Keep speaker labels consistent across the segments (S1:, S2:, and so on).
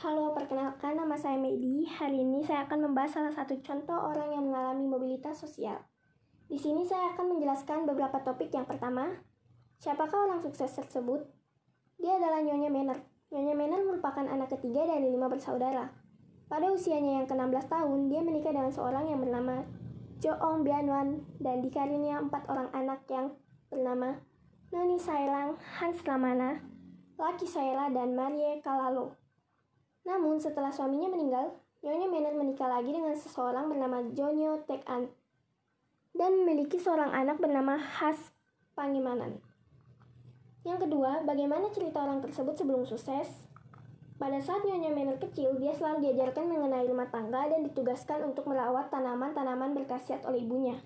S1: Halo, perkenalkan nama saya Medi. Hari ini saya akan membahas salah satu contoh orang yang mengalami mobilitas sosial. Di sini saya akan menjelaskan beberapa topik. Yang pertama, siapakah orang sukses tersebut? Dia adalah Nyonya Manner. Nyonya Manner merupakan anak ketiga dari lima bersaudara. Pada usianya yang ke-16 tahun, dia menikah dengan seorang yang bernama Jo Ong Bian Wan dan dikarunia empat orang anak yang bernama Noni Sailang, Hans Lamana, Laki Saila, dan Marie Kalalo. Namun setelah suaminya meninggal, Nyonya Manner menikah lagi dengan seseorang bernama Jonyo Tek An dan memiliki seorang anak bernama Has Pangimanan. Yang kedua, bagaimana cerita orang tersebut sebelum sukses? Pada saat Nyonya Manner kecil, dia selalu diajarkan mengenai rumah tangga dan ditugaskan untuk merawat tanaman-tanaman berkhasiat oleh ibunya.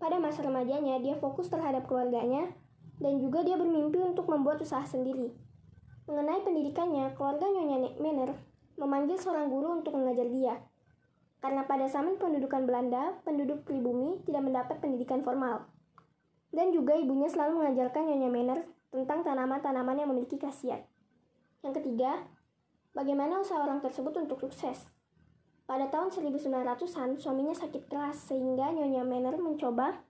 S1: Pada masa remajanya, dia fokus terhadap keluarganya dan juga dia bermimpi untuk membuat usaha sendiri. Mengenai pendidikannya, keluarga Nyonya Manner memanggil seorang guru untuk mengajar dia. Karena pada zaman pendudukan Belanda, penduduk pribumi tidak mendapat pendidikan formal. Dan juga ibunya selalu mengajarkan Nyonya Manner tentang tanaman-tanaman yang memiliki khasiat. Yang ketiga, bagaimana usaha orang tersebut untuk sukses. Pada tahun 1900-an, suaminya sakit keras sehingga Nyonya Manner mencoba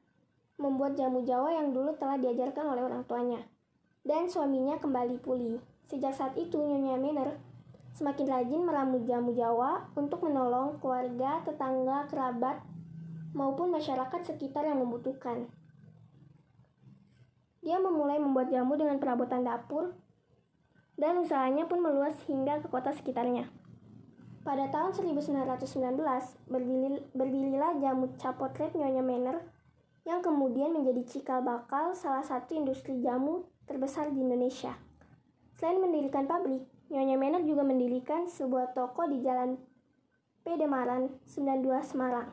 S1: membuat jamu Jawa yang dulu telah diajarkan oleh orang tuanya. Dan suaminya kembali pulih. Sejak saat itu, Nyonya Manner semakin rajin meramu jamu Jawa untuk menolong keluarga, tetangga, kerabat, maupun masyarakat sekitar yang membutuhkan. Dia memulai membuat jamu dengan perabotan dapur, dan usahanya pun meluas hingga ke kota sekitarnya. Pada tahun 1919, berdirilah jamu capotret Nyonya Manner yang kemudian menjadi cikal bakal salah satu industri jamu terbesar di Indonesia. Selain mendirikan pabrik, Nyonya Manner juga mendirikan sebuah toko di Jalan Pedemaran 92 Semarang.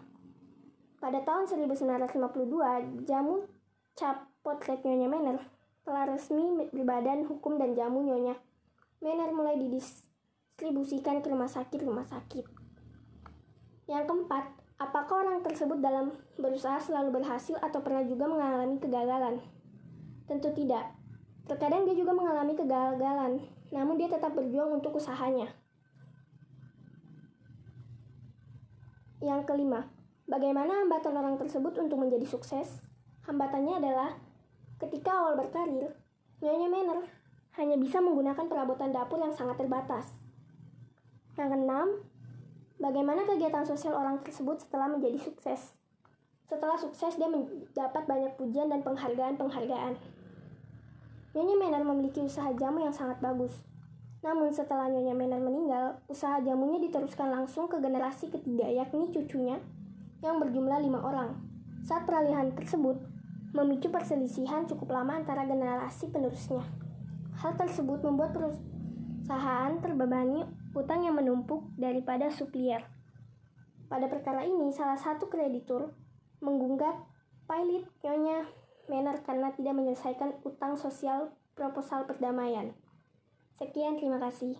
S1: Pada tahun 1952, jamu cap potret Nyonya Manner telah resmi berbadan hukum dan jamu Nyonya Manner mulai didistribusikan ke rumah sakit-rumah sakit. Yang keempat, apakah orang tersebut dalam berusaha selalu berhasil atau pernah juga mengalami kegagalan? Tentu tidak. Terkadang dia juga mengalami kegagalan, namun dia tetap berjuang untuk usahanya. Yang kelima, bagaimana hambatan orang tersebut untuk menjadi sukses? Hambatannya adalah ketika awal berkarir, Nyonya Manner hanya bisa menggunakan perabotan dapur yang sangat terbatas. Yang keenam, bagaimana kegiatan sosial orang tersebut setelah menjadi sukses? Setelah sukses, dia mendapat banyak pujian dan penghargaan-penghargaan. Nyonya Manner memiliki usaha jamu yang sangat bagus. Namun setelah Nyonya Manner meninggal, usaha jamunya diteruskan langsung ke generasi ketiga yakni cucunya yang berjumlah lima orang. Saat peralihan tersebut, memicu perselisihan cukup lama antara generasi penerusnya. Hal tersebut membuat perusahaan terbebani utang yang menumpuk daripada supplier. Pada perkara ini, salah satu kreditur menggugat pilot Nyonya Manner karena tidak menyelesaikan utang sosial proposal perdamaian. Sekian, terima kasih.